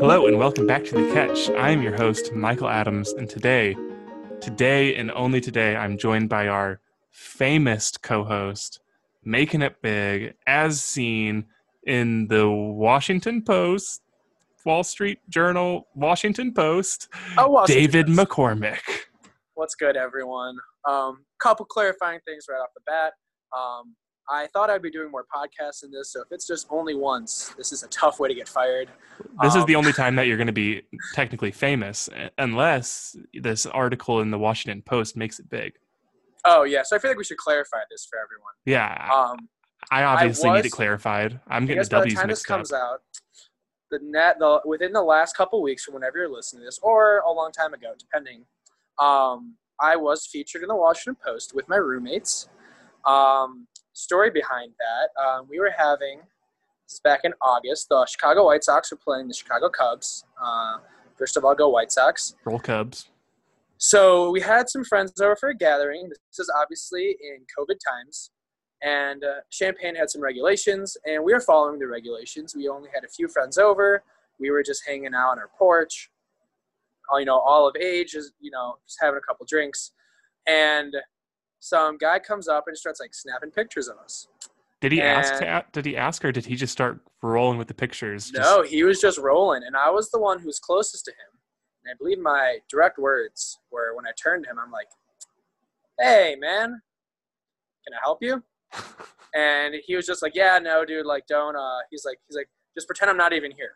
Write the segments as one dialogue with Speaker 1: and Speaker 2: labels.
Speaker 1: Hello and welcome back to The Catch. I am your host, Michael Adams, and today, today and only today, I'm joined by our famous co host, making it big, as seen in the Washington Post, Wall Street Journal, Washington Post,
Speaker 2: Oh, Washington
Speaker 1: David
Speaker 2: Post.
Speaker 1: McCormick.
Speaker 2: What's good, everyone? Um, couple clarifying things right off the bat. Um, I thought I'd be doing more podcasts in this, so if it's just only once, this is a tough way to get fired.
Speaker 1: This is
Speaker 2: Um,
Speaker 1: the only time that you're going to be technically famous, unless this article in the Washington Post makes it big.
Speaker 2: Oh yeah, so I feel like we should clarify this for everyone.
Speaker 1: Yeah,
Speaker 2: Um,
Speaker 1: I obviously need
Speaker 2: was-
Speaker 1: it clarified. I'm
Speaker 2: I
Speaker 1: getting
Speaker 2: guess
Speaker 1: the
Speaker 2: by the
Speaker 1: W's
Speaker 2: time this
Speaker 1: mixed up.
Speaker 2: comes out, the net the within the last couple weeks from whenever you're listening to this, or a long time ago, depending. Um, I was featured in the Washington Post with my roommates. Um, story behind that, um, we were having this is back in August. The Chicago White Sox were playing the Chicago Cubs. Uh, first of all, go White Sox.
Speaker 1: Roll Cubs.
Speaker 2: So we had some friends over for a gathering. This is obviously in COVID times, and uh, Champaign had some regulations, and we were following the regulations. We only had a few friends over. We were just hanging out on our porch, all, you know, all of age, is you know, just having a couple drinks, and some guy comes up and starts like snapping pictures of us.
Speaker 1: Did he ask? To, did he ask, or did he just start rolling with the pictures? Just-
Speaker 2: No, he was just rolling, and I was the one who was closest to him. And I believe my direct words were when I turned to him, I'm like, "Hey, man, can I help you?" And he was just like, "Yeah, no, dude, like, don't." Uh, he's like, he's like, just pretend I'm not even here.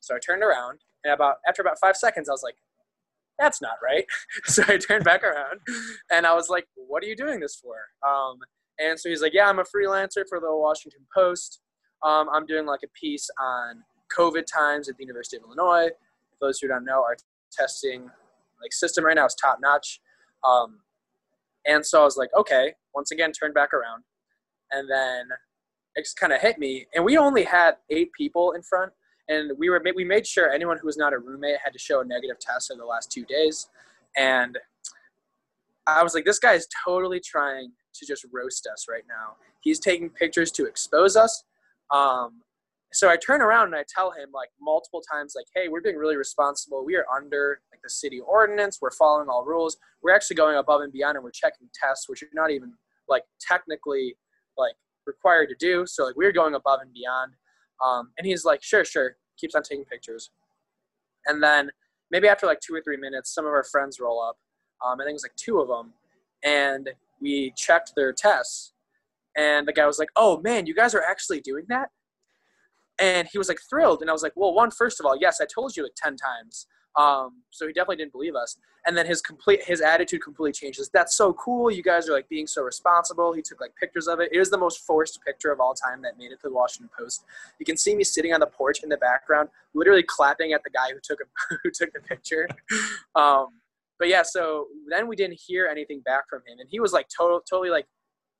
Speaker 2: So I turned around, and about after about five seconds, I was like, "That's not right." so I turned back around, and I was like, "What are you doing this for?" Um, and so he's like, "Yeah, I'm a freelancer for the Washington Post. Um, I'm doing like a piece on COVID times at the University of Illinois. For those who don't know, our testing like system right now is top notch. Um, and so I was like, okay, once again, turned back around. And then it just kind of hit me. And we only had eight people in front. And we were we made sure anyone who was not a roommate had to show a negative test over the last two days. And I was like, this guy is totally trying to just roast us right now. He's taking pictures to expose us. Um, so I turn around and I tell him like multiple times, like, hey, we're being really responsible. We are under like the city ordinance. We're following all rules. We're actually going above and beyond and we're checking tests, which you're not even like technically like required to do. So like we're going above and beyond. Um, and he's like, sure, sure. Keeps on taking pictures. And then maybe after like two or three minutes, some of our friends roll up. Um, I think it was like two of them. And we checked their tests. And the guy was like, oh man, you guys are actually doing that? and he was like thrilled and i was like well one first of all yes i told you like 10 times um, so he definitely didn't believe us. And then his complete his attitude completely changes. That's so cool. You guys are like being so responsible. He took like pictures of it. It was the most forced picture of all time that made it to the washington post. You can see me sitting on the porch in the background literally clapping at the guy who took a, who took the picture. Um, but yeah so then we didn't hear anything back from him. And he was like total, totally like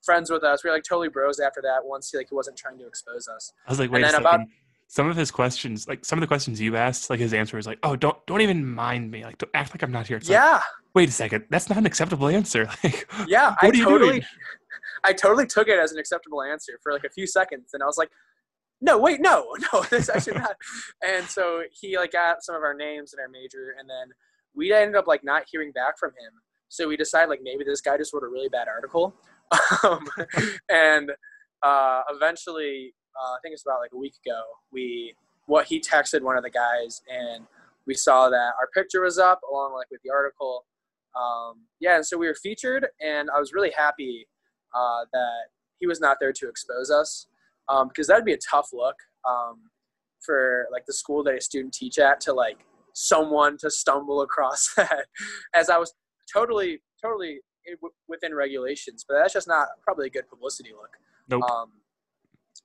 Speaker 2: friends with us. We were like totally bros after that once he like he wasn't trying to expose us.
Speaker 1: I was like,
Speaker 2: And
Speaker 1: wait a
Speaker 2: then
Speaker 1: second.
Speaker 2: about-
Speaker 1: some of his questions, like some of the questions you asked, like his answer was like, "Oh, don't don't even mind me. Like, don't act like I'm not here." It's like,
Speaker 2: yeah
Speaker 1: wait a second. That's not an acceptable answer. Like,
Speaker 2: Yeah,
Speaker 1: What
Speaker 2: I
Speaker 1: are you
Speaker 2: totally,
Speaker 1: doing?
Speaker 2: I totally took it as an acceptable answer for like a few seconds, and I was like, "No, wait, no, no, that's actually not." And so he like got some of our names and our major, and then we ended up like not hearing back from him. So we decided like maybe this guy just wrote a really bad article, um, and uh, eventually, uh, I think it's about like a week ago, we what he texted one of the guys, and we saw that our picture was up along like with the article um, yeah, and so we were featured, and I was really happy uh, that he was not there to expose us, um, because that'd be a tough look um, for like the school that a student teach at to like someone to stumble across that, as I was totally totally within regulations, but that's just not probably a good publicity look.
Speaker 1: nope.
Speaker 2: Um,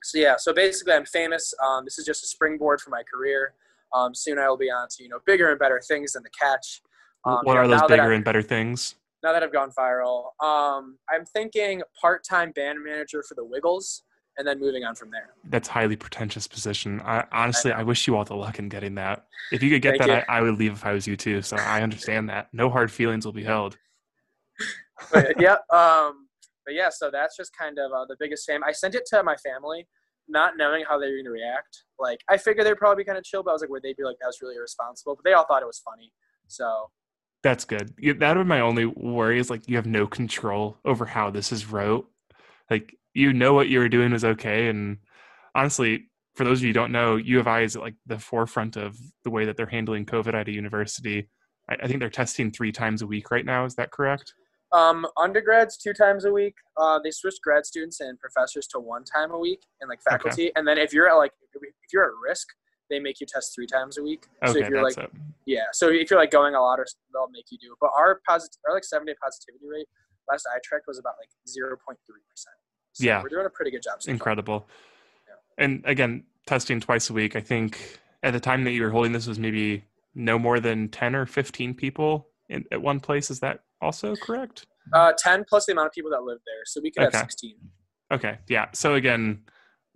Speaker 2: so yeah, so basically, I'm famous. Um, this is just a springboard for my career. Um, soon I will be on to you know bigger and better things than the catch. Um,
Speaker 1: what
Speaker 2: you
Speaker 1: are those bigger and better things?
Speaker 2: now that I've gone viral, um, I'm thinking part-time band manager for the Wiggles, and then moving on from there.
Speaker 1: That's highly pretentious position. I, honestly,
Speaker 2: know.
Speaker 1: I, wish you all the luck in getting that. If you could get that. I, I would leave if I was you too. So I understand that. No hard feelings will be held.
Speaker 2: But, yeah. But yeah, so that's just kind of uh, the biggest fame. I sent it to my family, not knowing how they were going to react. Like, I figured they'd probably be kind of chill, but I was like, would they be like, that was really irresponsible? But they all thought it was funny. So
Speaker 1: That's good. That would be my only worry is like you have no control over how this is wrote. Like you know what you were doing was okay, and honestly, for those of you who don't know, U of I is at like the forefront of the way that they're handling COVID at a university. I, I think they're testing three times a week right now. Is that correct?
Speaker 2: Um, undergrads two times a week. Uh, they switched grad students and professors to one time a week, and like faculty. And then if you're at like if you're at risk, they make you test three times a week.
Speaker 1: Okay,
Speaker 2: so if you're like
Speaker 1: it.
Speaker 2: yeah, so if you're like going a lot, or they'll make you do. it. But our positive, our like seven day positivity rate last I checked was about like zero point three percent.
Speaker 1: Yeah.
Speaker 2: we're doing a pretty good job. So
Speaker 1: incredible. And again, testing twice a week. I think at the time that you were holding this was maybe no more than ten or fifteen people in, at one place. Is that also correct?
Speaker 2: Uh, ten plus the amount of people that live there, so we could
Speaker 1: Okay.
Speaker 2: have sixteen.
Speaker 1: Okay, yeah. So again,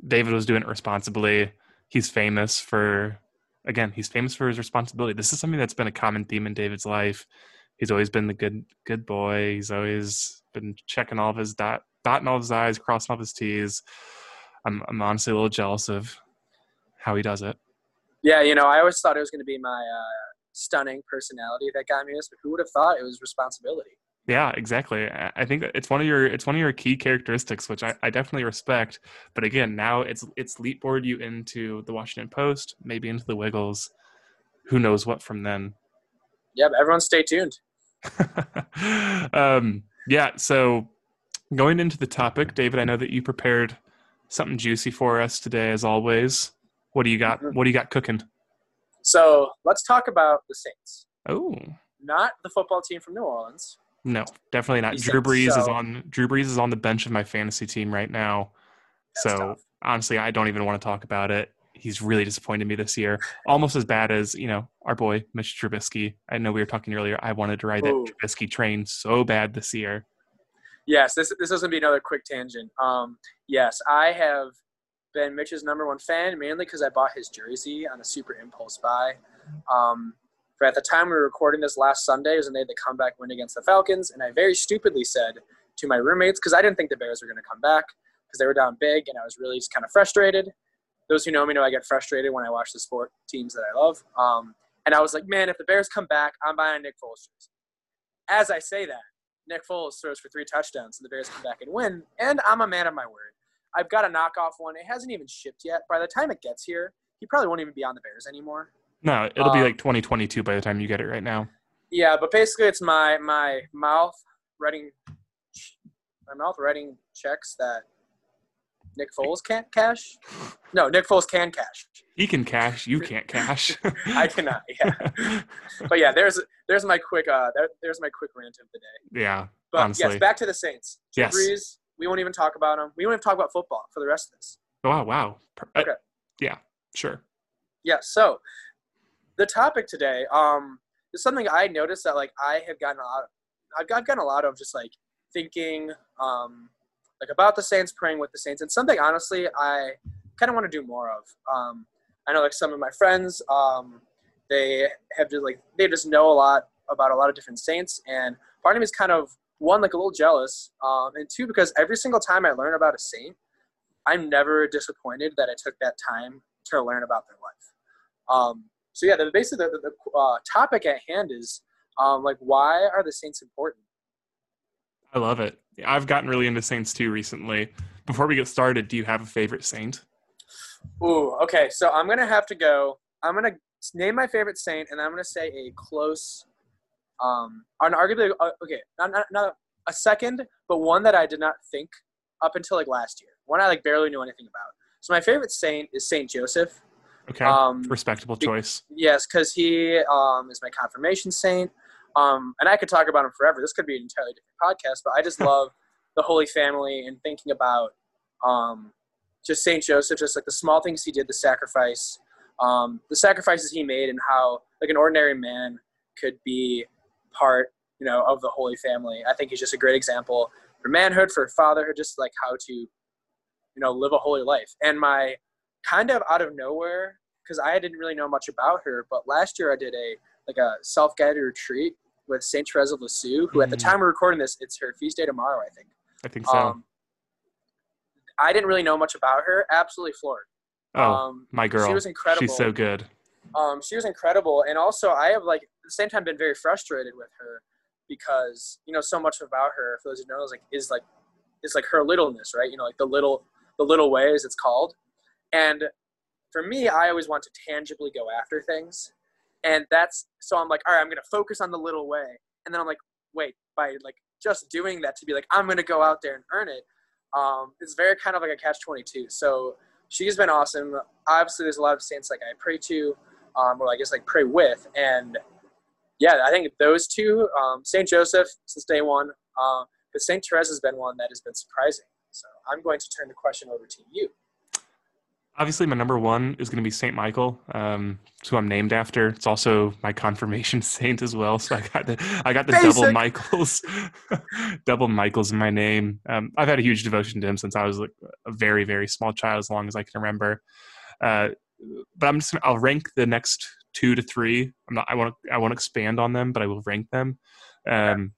Speaker 1: David was doing it responsibly. He's famous for, again, he's famous for his responsibility. This is something that's been a common theme in David's life. He's always been the good, good boy. He's always been checking all of his dot, dotting all of his I's, crossing all of his T's. I'm, I'm honestly a little jealous of how he does it.
Speaker 2: Yeah, you know, I always thought it was going to be my uh, stunning personality that got me this, but who would have thought it was responsibility?
Speaker 1: Yeah, exactly. I think it's one of your it's one of your key characteristics, which I, I definitely respect. But again, now it's it's leapboard you into the Washington Post, maybe into the Wiggles. Who knows what from then?
Speaker 2: Yeah, everyone stay tuned.
Speaker 1: um, yeah. So going into the topic, David, I know that you prepared something juicy for us today, as always. What do you got?
Speaker 2: Mhm.
Speaker 1: What do you got cooking?
Speaker 2: So let's talk about the Saints,
Speaker 1: Oh
Speaker 2: not the football team from New Orleans.
Speaker 1: no, definitely not. Drew Brees is on. Drew Brees is on the bench of my fantasy team right now.
Speaker 2: That's
Speaker 1: so
Speaker 2: tough.
Speaker 1: honestly, I don't even want to talk about it. He's really disappointed me this year. Almost as bad as, you know, our boy, Mitch Trubisky. I know we were talking earlier. I wanted to ride that Trubisky train so bad this year.
Speaker 2: Yes, this this is gonna be another quick tangent. Um, yes, I have been Mitch's number one fan mainly because I bought his jersey on a super impulse buy. Um, but at the time we were recording this last Sunday, was when they had the comeback win against the Falcons, and I very stupidly said to my roommates because I didn't think the Bears were going to come back because they were down big, and I was really just kind of frustrated. Those who know me know I get frustrated when I watch the sport teams that I love. Um, and I was like, man, if the Bears come back, I'm buying Nick Foles jersey. As I say that, Nick Foles throws for three touchdowns, and the Bears come back and win. And I'm a man of my word. I've got a knockoff one. It hasn't even shipped yet. By the time it gets here, he probably won't even be on the Bears anymore.
Speaker 1: No, it'll be
Speaker 2: Um,
Speaker 1: like 2022 by the time you get it right now.
Speaker 2: Yeah, but basically, it's my my mouth writing my mouth writing checks that Nick Foles can't cash. No, Nick Foles can cash.
Speaker 1: He can cash, you can't cash.
Speaker 2: I cannot. Yeah, but yeah, there's there's my quick uh there, there's my quick rant of the day.
Speaker 1: yeah.
Speaker 2: But
Speaker 1: Honestly.
Speaker 2: yes, back to the Saints. Drew
Speaker 1: Yes.
Speaker 2: Brees, we won't even talk about them. We won't even talk about football for the rest of this.
Speaker 1: Wow, wow. Uh,
Speaker 2: Okay.
Speaker 1: yeah, sure.
Speaker 2: Yeah, so the topic today um is something I noticed that like I have gotten a lot I've, I've gotten a lot of just like thinking um like about the Saints praying with the Saints and something honestly I kind of want to do more of. Um I know like some of my friends um they have just like they just know a lot about a lot of different saints and part of me is kind of one like a little jealous um and two because every single time I learn about a saint I'm never disappointed that I took that time to learn about their life. Um, so yeah, the, basically the, the, uh, topic at hand is um, like why are the Saints important?
Speaker 1: I love it. I've gotten really into Saints too recently. Before we get started, do you have a favorite Saint?
Speaker 2: Ooh, okay. So I'm gonna have to go. I'm gonna name my favorite Saint, and I'm gonna say a close, um, an arguably uh, okay, not, not not a second, but one that I did not think up until like last year. One I like barely knew anything about. So my favorite Saint is Saint Joseph.
Speaker 1: Okay.
Speaker 2: Um,
Speaker 1: Respectable
Speaker 2: be-
Speaker 1: choice.
Speaker 2: Yes, because he um, is my confirmation saint. Um, and I could talk about him forever. This could be an entirely different podcast, but I just love the Holy Family and thinking about um, just Saint Joseph, just like the small things he did, the sacrifice, um, the sacrifices he made, and how like an ordinary man could be part, you know, of the Holy Family. I think he's just a great example for manhood, for fatherhood, just like how to, you know, live a holy life. And my kind of out of nowhere because I didn't really know much about her. But last year I did a like a self guided retreat with Saint Therese of Lisieux, who at the
Speaker 1: Mhm.
Speaker 2: time we're recording this, it's her feast day tomorrow, I think.
Speaker 1: I think so.
Speaker 2: Um, I didn't really know much about her. Absolutely floored.
Speaker 1: oh,
Speaker 2: um,
Speaker 1: my girl.
Speaker 2: She was incredible.
Speaker 1: She's so good.
Speaker 2: um, she was incredible, and also I have like the same time been very frustrated with her because you know so much about her. For those who know, is like is like is like her littleness, right? You know, like the little the little ways it's called, and for me, I always want to tangibly go after things, and that's so I'm like, all right, I'm gonna focus on the little way, and then I'm like, wait, by like just doing that to be like, I'm gonna go out there and earn it. Um, it's very kind of like a catch twenty two. So she's been awesome. Obviously, there's a lot of saints like I pray to, um, or I guess like pray with, and yeah, I think those two, um, Saint Joseph since day one, uh, but Saint Therese has been one that has been surprising. So I'm going to turn the question over to you.
Speaker 1: Obviously, my number one is going to be Saint Michael, um, who I'm named after. It's also my confirmation saint as well. So I got the I got the double Michaels, double Michaels in my name. Um, I've had a huge devotion to him since I was like a very very small child, as long as I can remember. Uh, but I'm just gonna, I'll rank the next two to three. I'm not I want to I won't expand on them, but I will rank them. Um,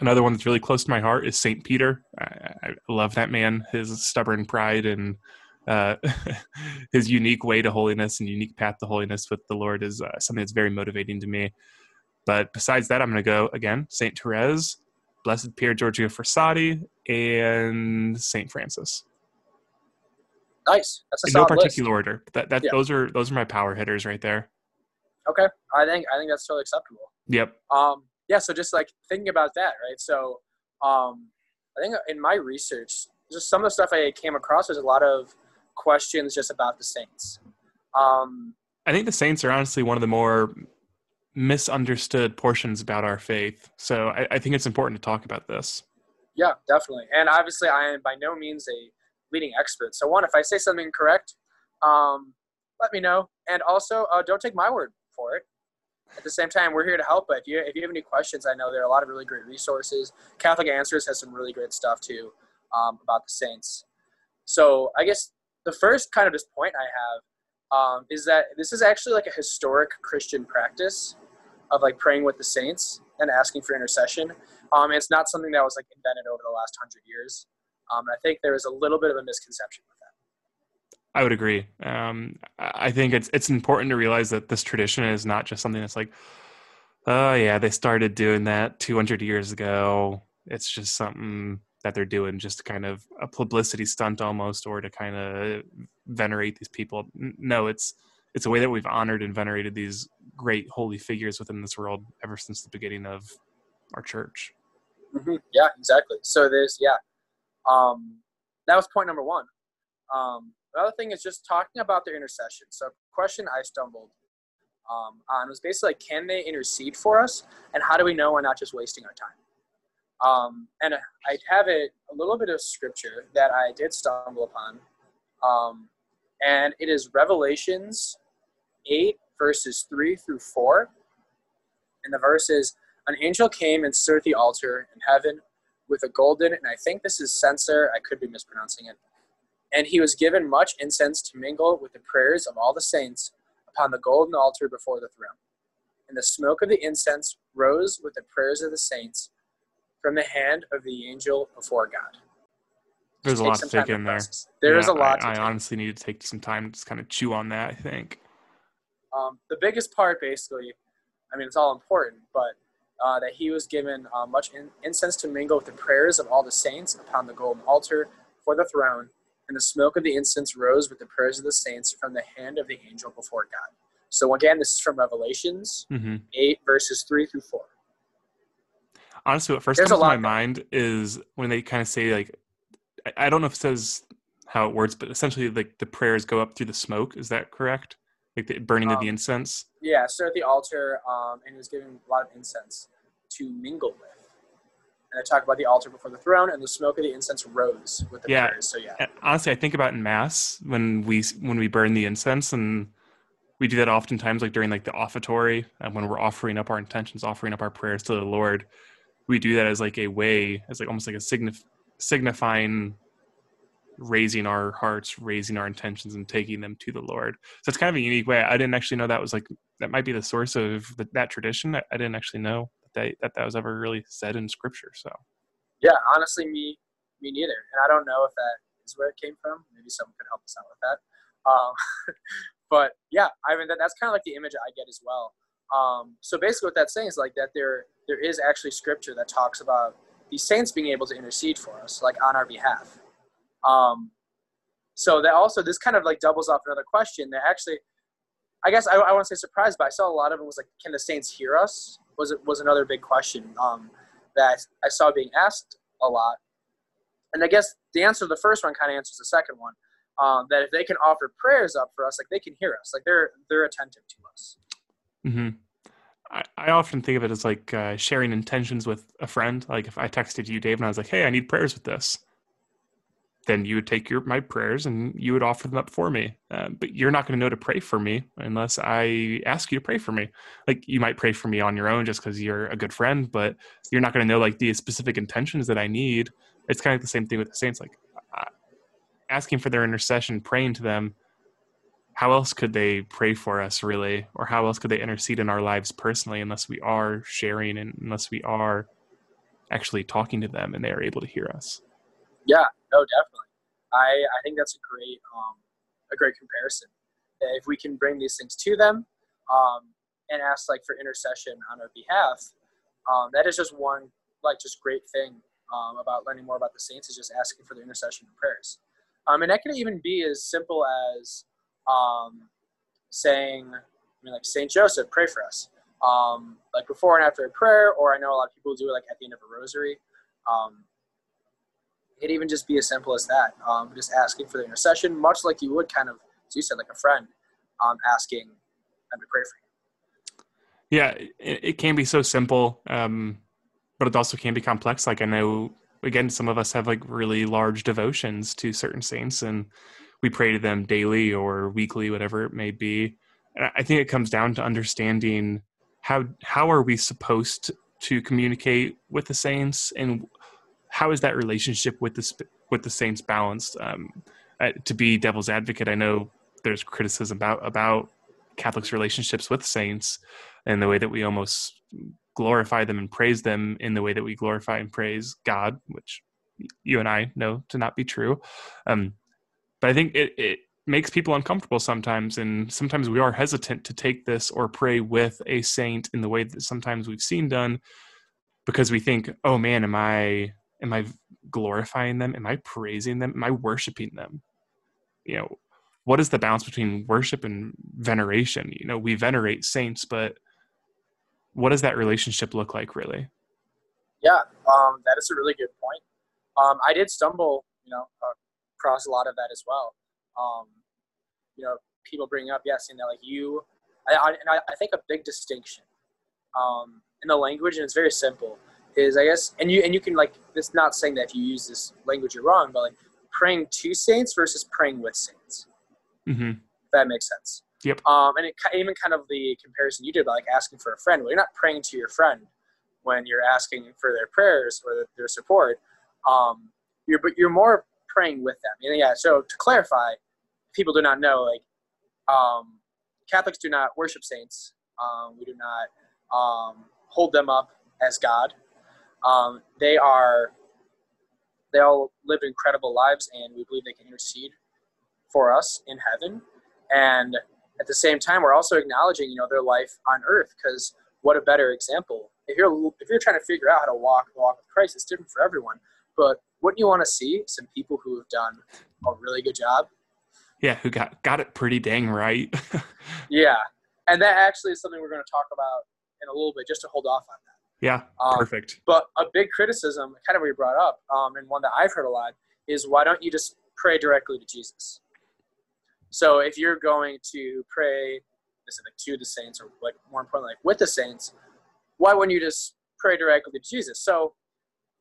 Speaker 1: Another one that's really close to my heart is Saint Peter. I, I love that man, his stubborn pride and uh, his unique way to holiness and unique path to holiness with the Lord is uh, something that's very motivating to me. But besides that, I'm going to go again Saint Therese, Blessed Pier Giorgio Frassati, and Saint Francis.
Speaker 2: Nice. That's a
Speaker 1: In no
Speaker 2: solid list.
Speaker 1: particular order. That that
Speaker 2: Yeah.
Speaker 1: those are those are my power hitters right there.
Speaker 2: Okay, I think I think that's totally acceptable.
Speaker 1: Yep.
Speaker 2: Um, yeah, so just like thinking about that, right? So, um, I think in my research, just some of the stuff I came across, there's a lot of questions just about the saints. Um,
Speaker 1: I think the saints are honestly one of the more misunderstood portions about our faith. So I, I think it's important to talk about this.
Speaker 2: yeah, definitely. And obviously, I am by no means a leading expert. So, one, if I say something incorrect, um, let me know. And also, uh, don't take my word At the same time, we're here to help. But if you if you have any questions, I know there are a lot of really great resources. Catholic Answers has some really great stuff too um, about the saints. So I guess the first kind of just point I have um, is that this is actually like a historic Christian practice of like praying with the saints and asking for intercession. Um, it's not something that was like invented over the last hundred years. Um, and I think there is a little bit of a misconception with that.
Speaker 1: I would agree. Um, I think it's it's important to realize that this tradition is not just something that's like, oh yeah, they started doing that 200 years ago. It's just something that they're doing, just kind of a publicity stunt almost, or to kind of venerate these people. No, it's it's a way that we've honored and venerated these great holy figures within this world ever since the beginning of our church.
Speaker 2: hmm Yeah, exactly. So there's yeah, um, that was point number one. Um, another thing is just talking about their intercession. So a question I stumbled um, on was basically like, can they intercede for us, and how do we know we're not just wasting our time? Um, and I have a, a little bit of scripture that I did stumble upon, um, and it is Revelations eight verses three through four. And the verse is, an angel came and stood at the altar in heaven with a golden, and I think this is censer, I could be mispronouncing it. And he was given much incense to mingle with the prayers of all the saints upon the golden altar before the throne. And the smoke of the incense rose with the prayers of the saints from the hand of the angel before God.
Speaker 1: There's a lot to take in there.
Speaker 2: process. There is a lot.
Speaker 1: I, I honestly need to take some time to just kind of chew on that. I think.
Speaker 2: Um, the biggest part, basically, I mean, it's all important, but uh, that he was given uh, much in- incense to mingle with the prayers of all the saints upon the golden altar for the throne, and the smoke of the incense rose with the prayers of the saints from the hand of the angel before God. So again, this is from Revelations
Speaker 1: hmm
Speaker 2: 8, verses 3 through 4.
Speaker 1: honestly what first
Speaker 2: There's
Speaker 1: comes to my
Speaker 2: there.
Speaker 1: mind is when they kind of say like I- i don't know if it says how it works but essentially like the prayers go up through the smoke is that correct like the burning of the
Speaker 2: Um,
Speaker 1: incense
Speaker 2: Yeah, So at the altar, um, and he was given a lot of incense to mingle with. And I talk about the altar before the throne, and the smoke of the incense rose with the
Speaker 1: Yeah.
Speaker 2: prayers. So yeah,
Speaker 1: honestly i think about in mass when we when we burn the incense and we do that oftentimes like during like the offertory and when we're offering up our intentions offering up our prayers to the lord. We do that as like a way as like almost like a signif- signifying raising our hearts raising our intentions and taking them to the lord. So it's kind of a unique way. I didn't actually know that was like that might be the source of the, that tradition. I, I didn't actually know that, that that was ever really said in scripture so
Speaker 2: yeah. Honestly, me me neither. And I don't know if that is where it came from. Maybe someone could help us out with that. Um, but yeah, I mean that, that's kind of like the image I get as well. Um, so basically, what that's saying is like that there there is actually scripture that talks about these saints being able to intercede for us, like on our behalf. Um, so that also this kind of like doubles off another question that actually, I guess I, I want to say surprised, but I saw a lot of it was like, can the saints hear us? Was was another big question um, that I saw being asked a lot, and I guess the answer to the first one kind of answers the second one. Um, that if they can offer prayers up for us, like they can hear us, like they're they're attentive to us.
Speaker 1: Mm-hmm. I, I often think of it as like uh, sharing intentions with a friend. Like if I texted you, Dave, and I was like, "Hey, I need prayers with this," then you would take your my prayers and you would offer them up for me. Uh, but you're not going to know to pray for me unless I ask you to pray for me. Like you might pray for me on your own just because you're a good friend, but you're not going to know like the specific intentions that I need. It's kind of the same thing with the saints. Like uh, asking for their intercession, praying to them how else could they pray for us really or how else could they intercede in our lives personally unless we are sharing and unless we are actually talking to them and they are able to hear us
Speaker 2: yeah no definitely i i think that's a great um a great comparison if we can bring these things to them um and ask like for intercession on our behalf um that is just one like just great thing um, about learning more about the saints is just asking for their intercession and prayers um and that can even be as simple as um, saying, I mean, like Saint Joseph, pray for us. Um, like before and after a prayer, or I know a lot of people do it like at the end of a rosary. Um, it even just be as simple as that. Um, just asking for the intercession, much like you would kind of, as you said, like a friend, um, asking them to pray for
Speaker 1: you. Yeah, it, it can be so simple, um, but it also can be complex. Like I know, again, some of us have like really large devotions to certain saints, and we pray to them daily or weekly, whatever it may be. And I think it comes down to understanding how how are we supposed to communicate with the saints, and how is that relationship with the with the saints balanced? Um, to be devil's advocate, I know there's criticism about about Catholics' relationships with saints and the way that we almost glorify them and praise them in the way that we glorify and praise God, which you and I know to not be true. Um, but I think it, it makes people uncomfortable sometimes. And sometimes we are hesitant to take this or pray with a saint in the way that sometimes we've seen done because we think, oh man, am I am I glorifying them? Am I praising them? Am I worshiping them? You know, what is the balance between worship and veneration? You know, we venerate saints, but what does that relationship look like really?
Speaker 2: Yeah, um, that is a really good point. Um, I did stumble, you know, across a lot of that as well. Um, you know, people bring up, yes, you know, like you, I, I, and I, I think a big distinction um, in the language, and it's very simple, is I guess, and you and you can like, it's not saying that if you use this language you're wrong, but like praying to saints versus praying with saints.
Speaker 1: Mm-hmm.
Speaker 2: that makes sense.
Speaker 1: Yep.
Speaker 2: Um, and it, even kind of the comparison you did, about like asking for a friend. Well, you're not praying to your friend when you're asking for their prayers or their support. Um, you're but you're more praying with them. And yeah, so to clarify, people do not know, like, um, Catholics do not worship saints. Um, we do not um, hold them up as God. Um, they are, they all live incredible lives, and we believe they can intercede for us in heaven. And at the same time, we're also acknowledging, you know, their life on earth, because what a better example. If you're if you're trying to figure out how to walk the walk with Christ, it's different for everyone. But wouldn't you want to see some people who have done a really good job?
Speaker 1: Yeah, who got got it pretty dang right.
Speaker 2: yeah, and that actually is something we're going to talk about in a little bit, just to hold off on that.
Speaker 1: Yeah, um, perfect.
Speaker 2: But a big criticism, kind of what you brought up, um, and one that I've heard a lot, is why don't you just pray directly to Jesus? So if you're going to pray specific to the saints, or like more importantly, like with the saints, why wouldn't you just pray directly to Jesus? So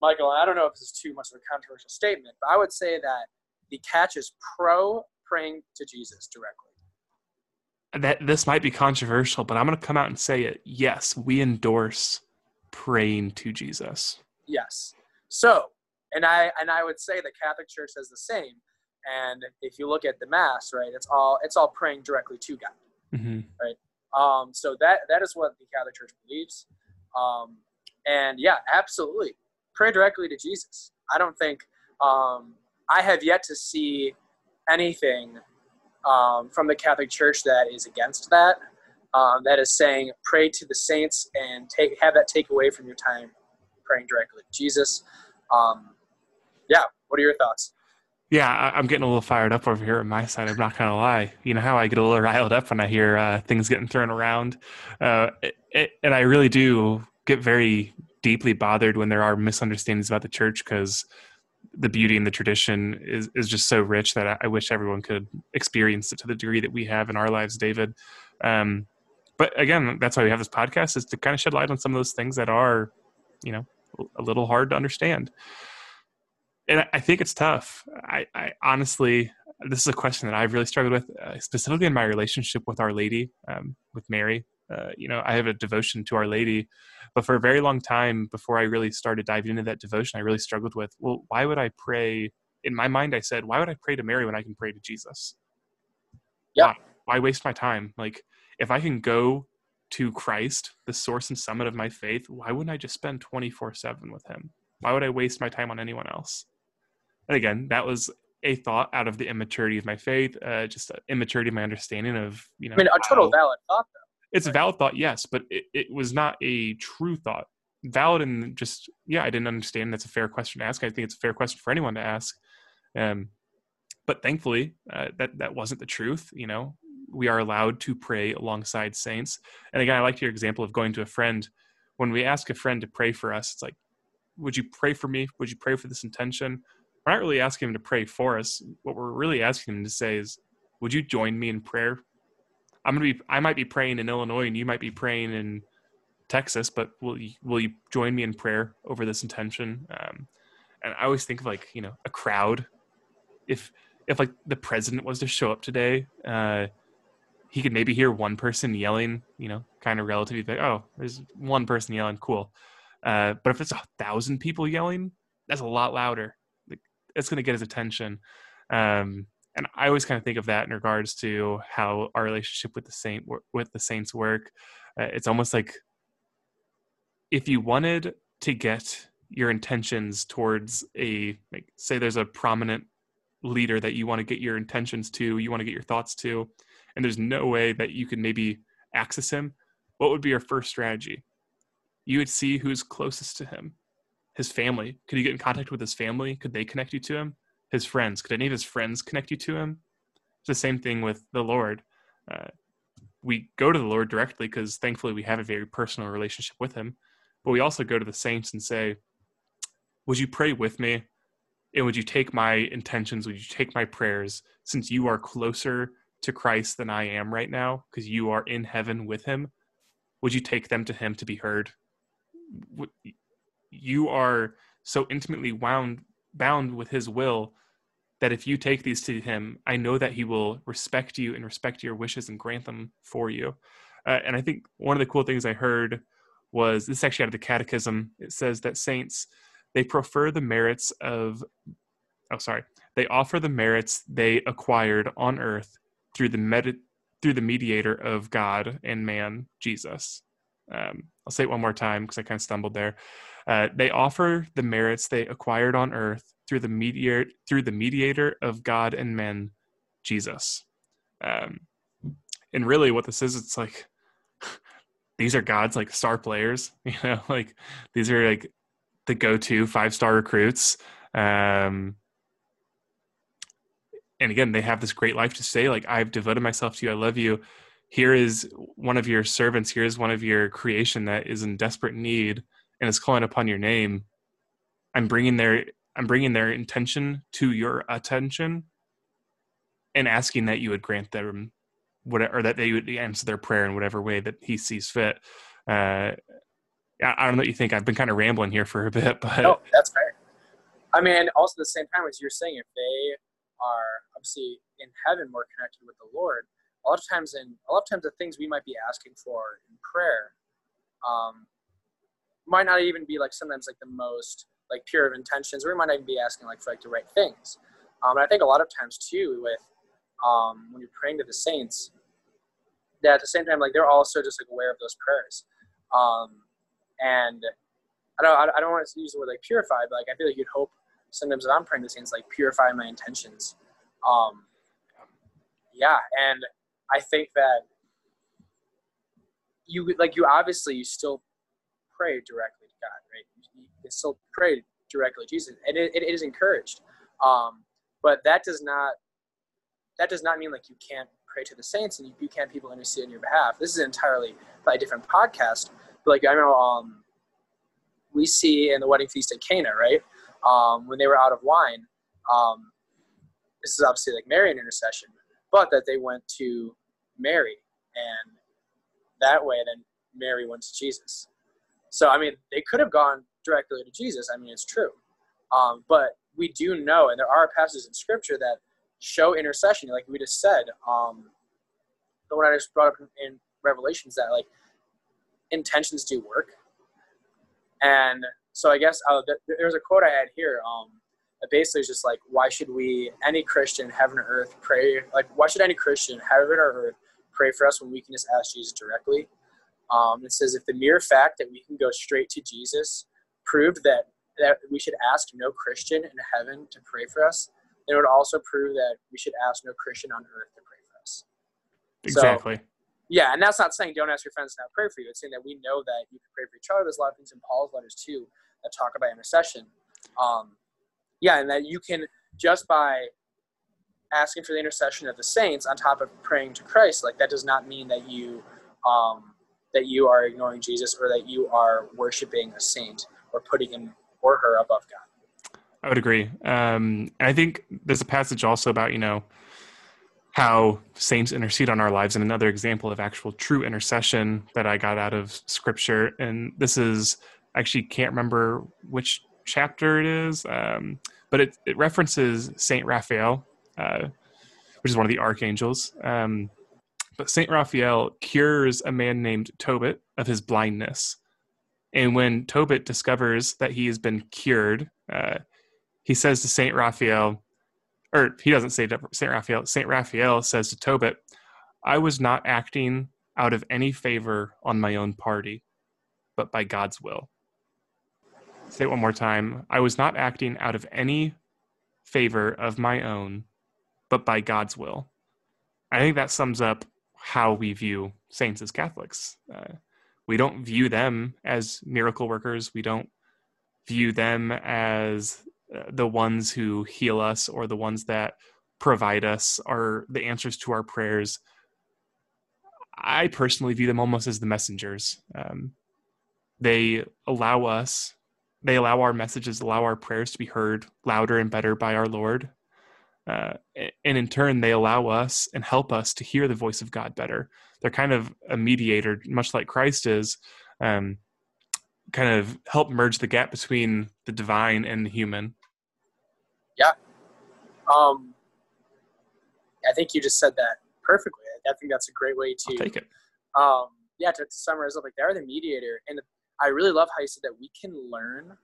Speaker 2: Michael, I don't know if this is too much of a controversial statement, but I would say that the catch is pro praying to Jesus directly.
Speaker 1: That this might be controversial, but I'm going to come out and say it. Yes, we endorse praying to Jesus.
Speaker 2: Yes. So, and I and I would say the Catholic Church says the same. And if you look at the Mass, right, it's all it's all praying directly to God,
Speaker 1: mm-hmm.
Speaker 2: right? Um, so that that is what the Catholic Church believes. Um, and yeah, absolutely pray directly to Jesus. I don't think Um, I have yet to see anything um, from the Catholic Church that is against that. Um, that is saying pray to the saints and take have that take away from your time praying directly to Jesus. Um, yeah, what are your thoughts?
Speaker 1: Yeah, I, am getting a little fired up over here on my side. I'm not gonna lie. You know how I get a little riled up when I hear uh, things getting thrown around, uh, it, it, and I really do get very deeply bothered when there are misunderstandings about the church because the beauty and the tradition is is just so rich that I, I, wish everyone could experience it to the degree that we have in our lives, David. Um, but again, that's why we have this podcast is to kind of shed light on some of those things that are, you know, a little hard to understand and I think it's tough. I, I, honestly, this is a question that I've really struggled with, uh, specifically in my relationship with Our Lady, um, with Mary. Uh, you know, I have a devotion to Our Lady, but for a very long time before I really started diving into that devotion, I really struggled with, well, why would I pray? In my mind, I said, why would I pray to Mary when I can pray to Jesus?
Speaker 2: Yeah.
Speaker 1: Why, why waste my time? Like, if I can go to Christ, the source and summit of my faith, why wouldn't I just spend 24 7 with him? Why would I waste my time on anyone else? And again, that was a thought out of the immaturity of my faith, uh, just immaturity of my understanding of you know.
Speaker 2: I mean, a total valid thought, though.
Speaker 1: It's a valid thought, yes, but it, it was not a true thought. Valid and just yeah, I didn't understand. That's a fair question to ask. I think it's a fair question for anyone to ask. Um, but thankfully, uh, that that wasn't the truth. You know, we are allowed to pray alongside saints. And again, I liked your example of going to a friend. When we ask a friend to pray for us, it's like, would you pray for me? Would you pray for this intention? we're not really asking him to pray for us. What we're really asking him to say is, would you join me in prayer? I'm gonna be. I might be praying in Illinois, and you might be praying in Texas. But will you will you join me in prayer over this intention? Um, and I always think of like you know a crowd. If if like the president was to show up today, uh, he could maybe hear one person yelling. You know, kind of relatively like, oh, there's one person yelling, cool. Uh, but if it's a thousand people yelling, that's a lot louder That's going to get his attention. Um, and I always kind of think of that in regards to how our relationship with the saint with the saints work. Uh, it's almost like if you wanted to get your intentions towards a like say there's a prominent leader that you want to get your intentions to, you want to get your thoughts to, and there's no way that you could maybe access him, what would be your first strategy? You would see who's closest to him. His family. Could you get in contact with his family? Could they connect you to him? His friends. Could any of his friends connect you to him? It's the same thing with the lord. Uh, we go to the lord directly because thankfully we have a very personal relationship with him but we also go to the saints and say would you pray with me? And would you take my intentions? Would you take my prayers? Since you are closer to christ than i am right now because you are in heaven with him would you take them to him to be heard? You are so intimately wound bound with his will that if you take these to him i know that he will respect you and respect your wishes and grant them for you. Uh, and i think one of the cool things i heard was this actually out of the catechism it says that saints they prefer the merits of oh sorry they offer the merits they acquired on earth through the med- through the mediator of god and man jesus um, i'll say it one more time because i kind of stumbled there uh, they offer the merits they acquired on earth through the mediator through the mediator of God and men, Jesus. Um, and really, what this is, it's like these are God's like star players. You know, like these are like the go-to five-star recruits. Um, and again, they have this great life to say, like, I've devoted myself to you. I love you. Here is one of your servants. Here is one of your creation that is in desperate need and is calling upon your name, I'm bringing their I'm bringing their intention to your attention and asking that you would grant them whatever or that they would answer their prayer in whatever way that he sees fit. Uh, I don't know what you think. I've been kind of rambling here for a bit, but
Speaker 2: no, that's fair. I mean, also at the same time as you're saying, if they are obviously in heaven more connected with the Lord, a lot of times in a lot of times the things we might be asking for in prayer, um, might not even be like sometimes like the most like pure of intentions. We might not even be asking like for like the right things. Um, and I think a lot of times too with um, when you're praying to the saints, that at the same time like they're also just like aware of those prayers. Um, and I don't I don't want to use the word like purified, but like I feel like you'd hope sometimes if I'm praying to saints, like purify my intentions. Um, yeah, and I think that you like you obviously you still pray directly to God, right? You, you still pray directly to Jesus, and it, it is encouraged. Um, but that does not that does not mean like you can't pray to the saints and you, you can't people intercede on your behalf. This is entirely by a different podcast. But like I know um, we see in the wedding feast at Cana, right? Um, when they were out of wine, um, this is obviously like Marian intercession, but that they went to Mary, and that way then Mary went to Jesus. So I mean, they could have gone directly to Jesus. I mean, it's true, um, but we do know, and there are passages in Scripture that show intercession, like we just said. Um, the one I just brought up in Revelations that like intentions do work, and so I guess uh, there's a quote I had here. Um, basically is just like, why should we, any Christian, heaven or earth, pray? Like, why should any Christian, heaven or earth, pray for us when we can just ask Jesus directly? Um, it says, if the mere fact that we can go straight to Jesus proved that that we should ask no Christian in heaven to pray for us, then it would also prove that we should ask no Christian on earth to pray for us.
Speaker 1: Exactly. So,
Speaker 2: yeah, and that's not saying don't ask your friends to not pray for you. It's saying that we know that you can pray for each other. There's a lot of things in Paul's letters too that talk about intercession. Um, yeah, and that you can just by asking for the intercession of the saints on top of praying to Christ, like that does not mean that you um, that you are ignoring Jesus or that you are worshiping a saint or putting him or her above God.
Speaker 1: I would agree. Um, I think there's a passage also about you know how saints intercede on our lives, and another example of actual true intercession that I got out of Scripture, and this is actually can't remember which chapter it is, um, but it, it references Saint Raphael, uh, which is one of the archangels. Um, but Saint Raphael cures a man named Tobit of his blindness, and when Tobit discovers that he has been cured, uh, he says to Saint Raphael, or he doesn't say to Saint Raphael. Saint Raphael says to Tobit, "I was not acting out of any favor on my own party, but by God's will." Say it one more time. I was not acting out of any favor of my own, but by God's will. I think that sums up how we view saints as Catholics. Uh, we don't view them as miracle workers. We don't view them as uh, the ones who heal us or the ones that provide us or the answers to our prayers. I personally view them almost as the messengers. Um, they allow us they allow our messages, allow our prayers to be heard louder and better by our Lord. Uh, and in turn, they allow us and help us to hear the voice of God better. They're kind of a mediator, much like Christ is, um, kind of help merge the gap between the divine and the human.
Speaker 2: Yeah. Um, I think you just said that perfectly. I think that's a great way to
Speaker 1: I'll take it.
Speaker 2: Um, yeah, to, to summarize up, like they're the mediator, and I really love how you said that we can learn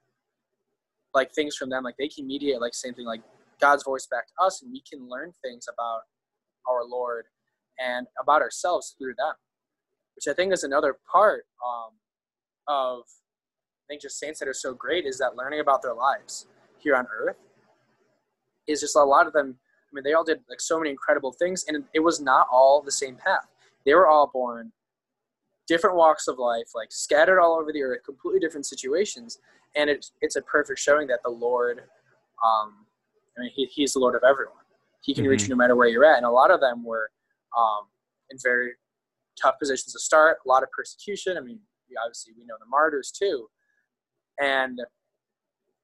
Speaker 2: like things from them. Like they can mediate like same thing like God's voice back to us, and we can learn things about our Lord and about ourselves through them, which I think is another part um, of I think just saints that are so great is that learning about their lives here on earth is just a lot of them. I mean, they all did like so many incredible things, and it was not all the same path. They were all born different walks of life, like scattered all over the earth, completely different situations. And it's it's a perfect showing that the Lord, um, I mean, he, He's the Lord of everyone. He can mm-hmm. reach you no matter where you're at. And a lot of them were um, in very tough positions to start, a lot of persecution. I mean, obviously, we know the martyrs too. And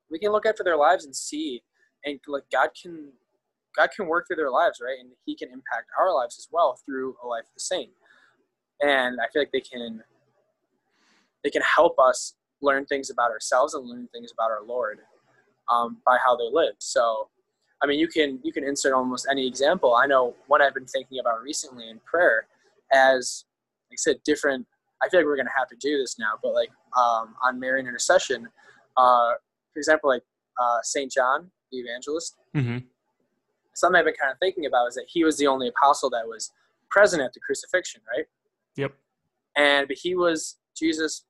Speaker 2: we can look at for their lives and see, and like God can, God can work through their lives, right? And He can impact our lives as well through a life of the saint and I feel like they can they can help us learn things about ourselves and learn things about our Lord um, by how they live. So, I mean, you can you can insert almost any example. I know one I've been thinking about recently in prayer, as like I said, different. I feel like we're gonna have to do this now, but like um, on Marian intercession, uh, for example, like uh, Saint John the Evangelist. Mm-hmm. Something I've been kind of thinking about is that he was the only apostle that was present at the crucifixion, right?
Speaker 1: Yep.
Speaker 2: And but he was Jesus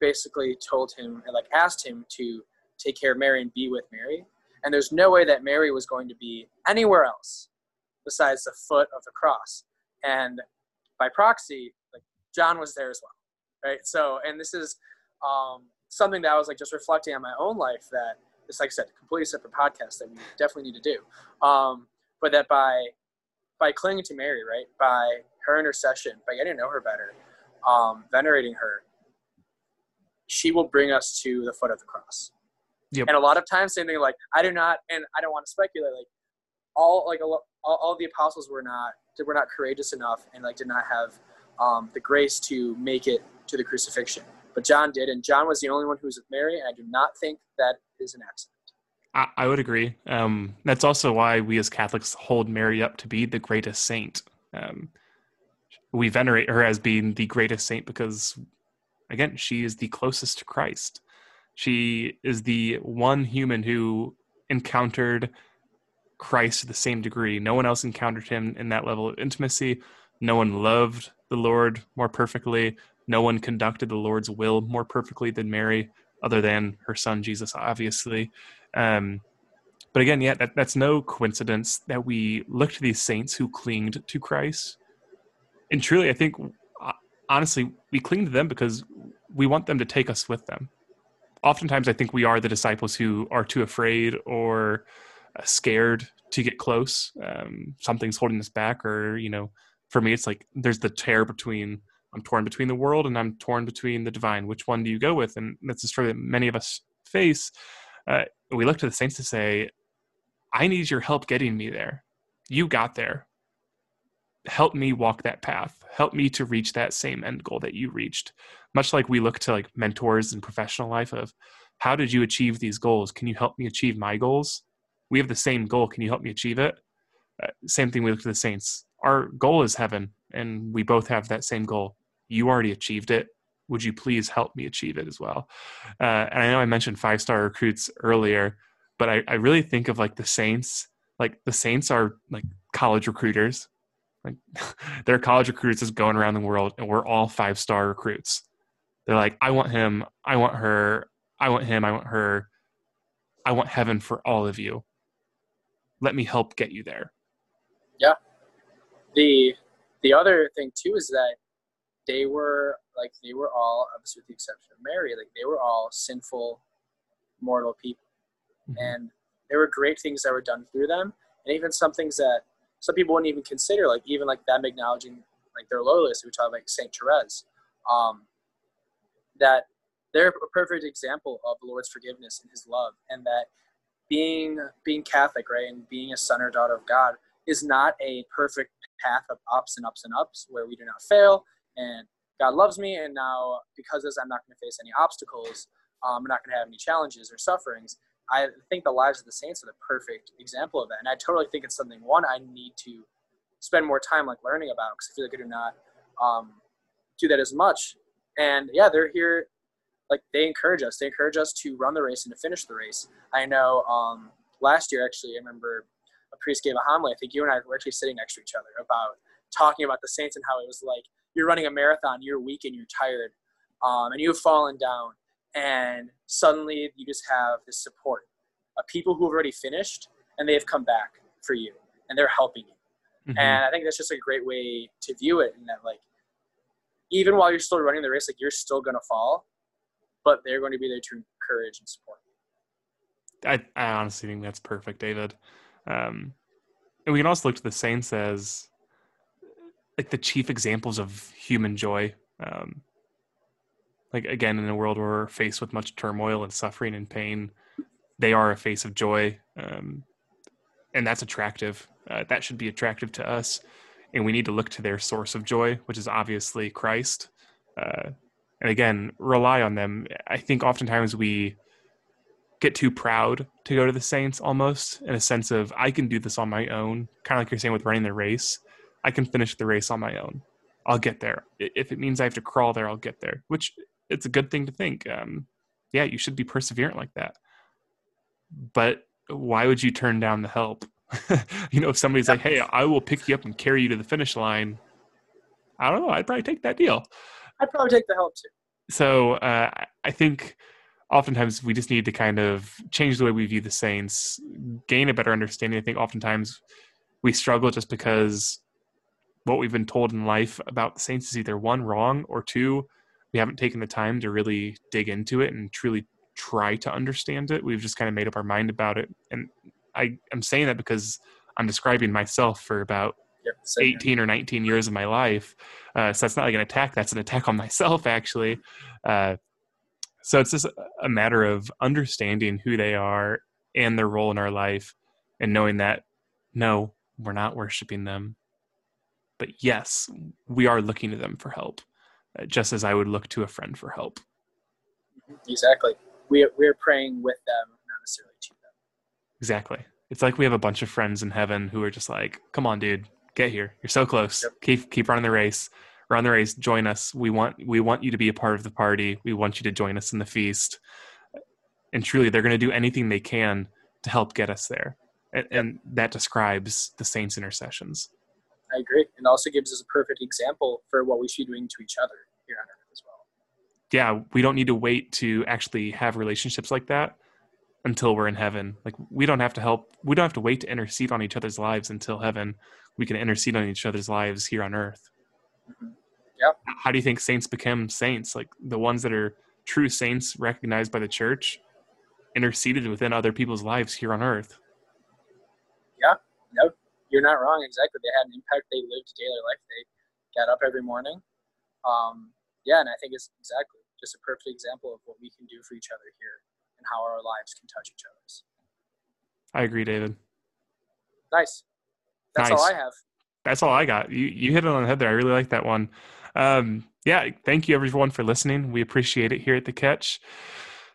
Speaker 2: basically told him and like asked him to take care of Mary and be with Mary. And there's no way that Mary was going to be anywhere else besides the foot of the cross. And by proxy, like John was there as well, right? So, and this is um, something that I was like just reflecting on my own life that it's like I said, completely separate podcast that we definitely need to do. Um, but that by by clinging to Mary, right, by her intercession, by getting to know her better, um, venerating her, she will bring us to the foot of the cross. Yep. And a lot of times, same thing like I do not, and I don't want to speculate. Like all like all, all the apostles were not were not courageous enough and like did not have um, the grace to make it to the crucifixion. But John did, and John was the only one who was with Mary. And I do not think that is an accident.
Speaker 1: I, I would agree. Um, that's also why we as Catholics hold Mary up to be the greatest saint. Um, we venerate her as being the greatest saint because, again, she is the closest to Christ. She is the one human who encountered Christ to the same degree. No one else encountered him in that level of intimacy. No one loved the Lord more perfectly. No one conducted the Lord's will more perfectly than Mary, other than her son Jesus, obviously. Um, but again, yeah, that, that's no coincidence that we look to these saints who clinged to Christ. And truly, I think, uh, honestly, we cling to them because we want them to take us with them. Oftentimes, I think we are the disciples who are too afraid or uh, scared to get close. Um, something's holding us back, or, you know, for me, it's like there's the tear between I'm torn between the world and I'm torn between the divine. Which one do you go with? And that's a struggle that many of us face. Uh, we look to the saints to say, I need your help getting me there. You got there. Help me walk that path. Help me to reach that same end goal that you reached. Much like we look to like mentors in professional life of how did you achieve these goals? Can you help me achieve my goals? We have the same goal. Can you help me achieve it? Uh, same thing we look to the saints. Our goal is heaven, and we both have that same goal. You already achieved it would you please help me achieve it as well? Uh, and I know I mentioned five star recruits earlier, but I, I really think of like the Saints. Like the Saints are like college recruiters. Like they're college recruits is going around the world, and we're all five star recruits. They're like, I want him, I want her, I want him, I want her, I want heaven for all of you. Let me help get you there.
Speaker 2: Yeah. The the other thing too is that they were like they were all, obviously with the exception of Mary, like they were all sinful, mortal people, mm-hmm. and there were great things that were done through them, and even some things that some people wouldn't even consider, like even like them acknowledging like their lowliness. We talk like Saint Therese, um, that they're a perfect example of the Lord's forgiveness and His love, and that being being Catholic, right, and being a son or daughter of God is not a perfect path of ups and ups and ups where we do not fail and God loves me, and now because of this, I'm not going to face any obstacles. Um, I'm not going to have any challenges or sufferings. I think the lives of the saints are the perfect example of that, and I totally think it's something one I need to spend more time like learning about because I feel like I do not um, do that as much. And yeah, they're here. Like they encourage us. They encourage us to run the race and to finish the race. I know um, last year actually, I remember a priest gave a homily. I think you and I were actually sitting next to each other about talking about the saints and how it was like you're running a marathon, you're weak and you're tired, um, and you've fallen down, and suddenly you just have this support of people who have already finished and they've come back for you and they're helping you. Mm-hmm. And I think that's just a great way to view it, in that like even while you're still running the race, like you're still gonna fall, but they're going to be there to encourage and support.
Speaker 1: I, I honestly think that's perfect, David. Um, and we can also look to the saints as like the chief examples of human joy. Um, like again, in a world where we're faced with much turmoil and suffering and pain, they are a face of joy, um, and that's attractive. Uh, that should be attractive to us, and we need to look to their source of joy, which is obviously Christ. Uh, and again, rely on them. I think oftentimes we get too proud to go to the saints almost in a sense of I can do this on my own, kind of like you're saying with running the race. I can finish the race on my own. I'll get there. If it means I have to crawl there, I'll get there. Which it's a good thing to think. Um, yeah, you should be perseverant like that. But why would you turn down the help? you know, if somebody's like, "Hey, I will pick you up and carry you to the finish line," I don't know. I'd probably take that deal.
Speaker 2: I'd probably take the help too.
Speaker 1: So uh, I think oftentimes we just need to kind of change the way we view the saints, gain a better understanding. I think oftentimes we struggle just because what we've been told in life about the saints is either one wrong or two we haven't taken the time to really dig into it and truly try to understand it. We've just kind of made up our mind about it. And I, am saying that because I'm describing myself for about yep, 18 or 19 years of my life. Uh, so that's not like an attack, that's an attack on myself, actually. Uh, so it's just a matter of understanding who they are and their role in our life and knowing that no, we're not worshiping them. But yes, we are looking to them for help, just as I would look to a friend for help.
Speaker 2: Exactly we we're praying with them, not necessarily to them.
Speaker 1: Exactly. It's like we have a bunch of friends in heaven who are just like, "Come on, dude, get here. You're so close. Yep. Keep keep running the race. Run the race. Join us. We want we want you to be a part of the party. We want you to join us in the feast." And truly, they're going to do anything they can to help get us there, and, and that describes the saints' intercessions.
Speaker 2: I agree. and also gives us a perfect example for what we should be doing to each other here on earth as well.
Speaker 1: yeah, we don't need to wait to actually have relationships like that until we're in heaven. Like we don't have to help. We don't have to wait to intercede on each other's lives until heaven. We can intercede on each other's lives here on earth.
Speaker 2: Mm-hmm. Yeah.
Speaker 1: How do you think saints become saints? Like the ones that are true saints recognized by the church interceded within other people's lives here on earth.
Speaker 2: Yeah. No, you're not wrong. Exactly. They had an impact. They lived daily life. They got up every morning. Um, yeah, and I think it's exactly just a perfect example of what we can do for each other here and how our lives can touch each other's.
Speaker 1: I agree, David.
Speaker 2: Nice. That's nice. all I have.
Speaker 1: That's all I got. You you hit it on the head there. I really like that one. Um, yeah, thank you everyone for listening. We appreciate it here at the Catch.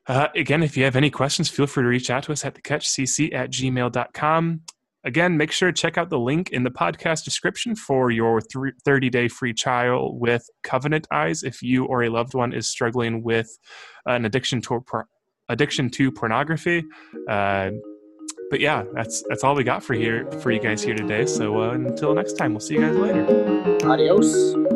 Speaker 1: Uh, again, if you have any questions, feel free to reach out to us at thecatchcc at gmail.com. Again, make sure to check out the link in the podcast description for your 30 day free trial with Covenant Eyes if you or a loved one is struggling with an addiction to, addiction to pornography. Uh, but yeah, that's that's all we got for here for you guys here today. So uh, until next time, we'll see you guys later.
Speaker 2: Adios.